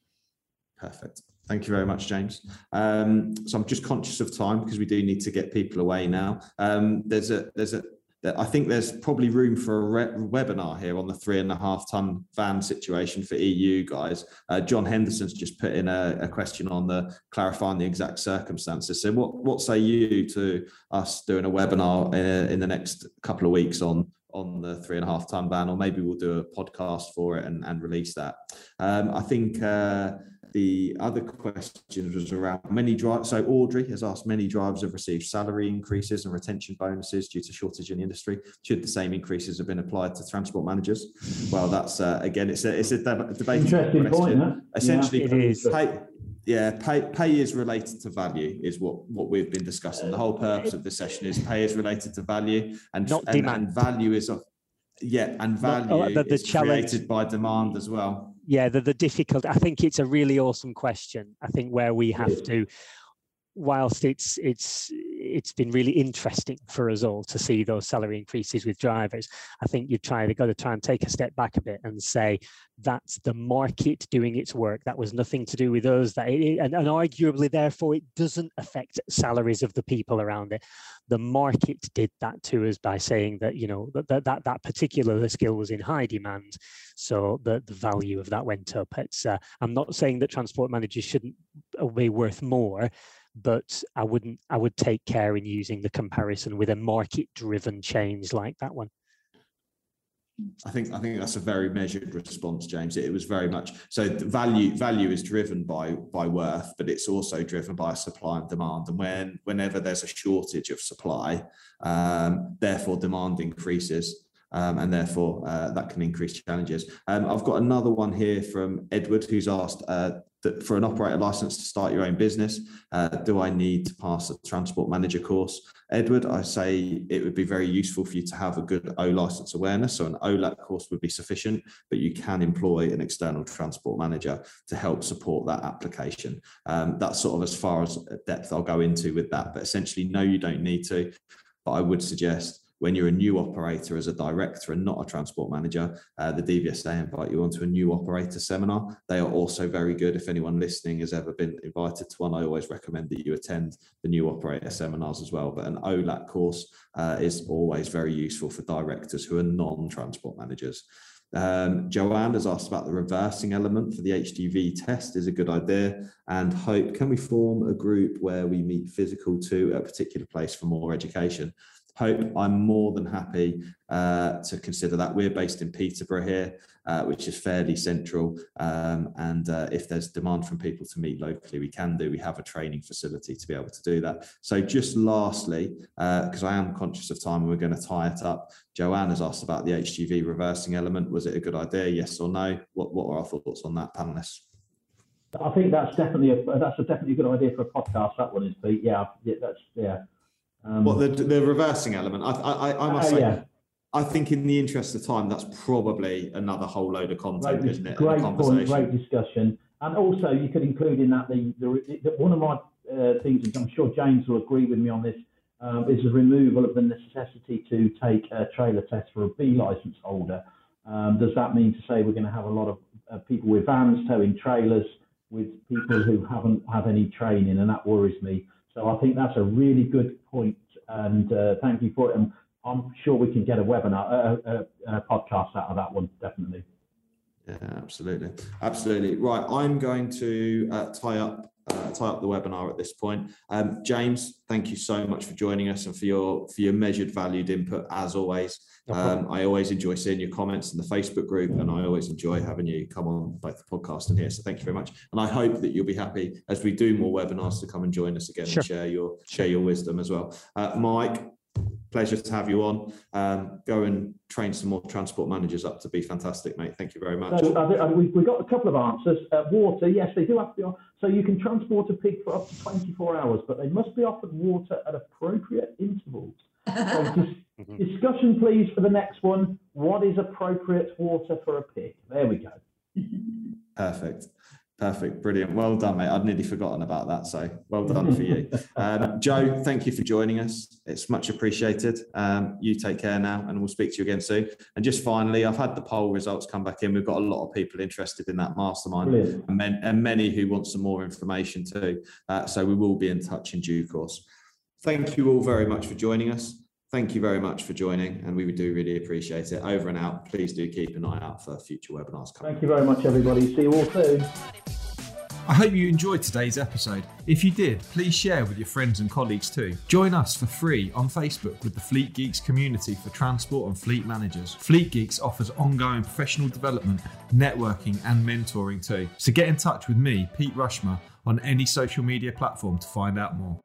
Perfect. Thank you very much, James. Um, so I'm just conscious of time because we do need to get people away now. Um, there's a there's a I think there's probably room for a re- webinar here on the three and a half ton van situation for EU guys. Uh, John Henderson's just put in a, a, question on the clarifying the exact circumstances. So, what what say you to us doing a webinar uh, in the next couple of weeks on on the three and a half ton van, or maybe we'll do a podcast for it and, and release that. Um, I think uh, the other question was around many drivers. So Audrey has asked, many drivers have received salary increases and retention bonuses due to shortage in the industry. Should the same increases have been applied to transport managers? Well, that's uh, again, it's a it's a debate. Interesting question. point. Huh? Essentially, yeah, pay, yeah, pay pay is related to value is what what we've been discussing. The whole purpose of the session is pay is related to value and Not and, demand. and value is of yeah, and value Not, uh, the, the is challenge. created by demand as well yeah the, the difficult i think it's a really awesome question i think where we have to whilst it's it's it's been really interesting for us all to see those salary increases with drivers. I think you try to got to try and take a step back a bit and say that's the market doing its work. That was nothing to do with us. That it, and, and arguably therefore it doesn't affect salaries of the people around it. The market did that to us by saying that you know that that, that particular skill was in high demand so the, the value of that went up. It's uh, i'm not saying that transport managers shouldn't be worth more but I wouldn't I would take care in using the comparison with a market driven change like that one. I think I think that's a very measured response, James. It was very much so. value value is driven by by worth, but it's also driven by supply and demand. And when whenever there's a shortage of supply, um, therefore demand increases. Um, and therefore uh, that can increase challenges. Um, I've got another one here from Edward, who's asked, uh, that for an operator license to start your own business, uh, do I need to pass a transport manager course? Edward, I say it would be very useful for you to have a good O license awareness. So an OLAT course would be sufficient, but you can employ an external transport manager to help support that application. Um, that's sort of as far as depth I'll go into with that. But essentially, no, you don't need to. But I would suggest when you're a new operator as a director and not a transport manager, uh, the DVSA invite you onto a new operator seminar. They are also very good. If anyone listening has ever been invited to one, I always recommend that you attend the new operator seminars as well. But an OLAT course uh, is always very useful for directors who are non-transport managers. Um, Joanne has asked about the reversing element for the HGV test is a good idea. And Hope, can we form a group where we meet physical to a particular place for more education? Hope, I'm more than happy uh, to consider that. We're based in Peterborough here, uh, which is fairly central. Um, and uh, if there's demand from people to meet locally, we can do. We have a training facility to be able to do that. So just lastly, because uh, I am conscious of time and we're going to tie it up, Joanne has asked about the HGV reversing element. Was it a good idea? Yes or no? What, what are our thoughts on that, panelists? I think that's definitely a that's a definitely a good idea for a podcast. That one is, Pete. Yeah, yeah that's yeah. Um, what the the reversing element? I I, I must uh, say. Yeah. I think, in the interest of time, that's probably another whole load of content, great, isn't it? Great point, great discussion, and also you could include in that the, the, the one of my uh, things, and I'm sure James will agree with me on this, um, is the removal of the necessity to take a trailer test for a B license holder. Um, does that mean to say we're going to have a lot of uh, people with vans towing trailers with people who haven't had any training, and that worries me. So I think that's a really good point, and uh, thank you for it. And I'm sure we can get a webinar, a, a, a podcast out of that one, definitely. Yeah, absolutely, absolutely. Right, I'm going to uh, tie up uh, tie up the webinar at this point. Um, James, thank you so much for joining us and for your for your measured, valued input as always. Um, I always enjoy seeing your comments in the Facebook group, and I always enjoy having you come on both the podcast and here. So thank you very much, and I hope that you'll be happy as we do more webinars to come and join us again sure. and share your share your wisdom as well. Uh, Mike, pleasure to have you on. Um, go and train some more transport managers up to be fantastic, mate. Thank you very much. So uh, we've, we've got a couple of answers. Uh, water, yes, they do have to be on. So you can transport a pig for up to 24 hours, but they must be offered water at appropriate intervals. So dis- discussion, please, for the next one. What is appropriate water for a pig? There we go. Perfect. Perfect, brilliant. Well done, mate. I'd nearly forgotten about that. So well done for you. Um, Joe, thank you for joining us. It's much appreciated. Um, you take care now, and we'll speak to you again soon. And just finally, I've had the poll results come back in. We've got a lot of people interested in that mastermind and, men, and, many who want some more information too. Uh, so we will be in touch in due course. Thank you all very much for joining us. Thank you very much for joining, and we do really appreciate it. Over and out. Please do keep an eye out for future webinars coming. Thank you very much, everybody. See you all soon. I hope you enjoyed today's episode. If you did, please share with your friends and colleagues too. Join us for free on Facebook with the Fleet Geeks community for transport and fleet managers. Fleet Geeks offers ongoing professional development, networking, and mentoring too. So get in touch with me, Pete Rushmer, on any social media platform to find out more.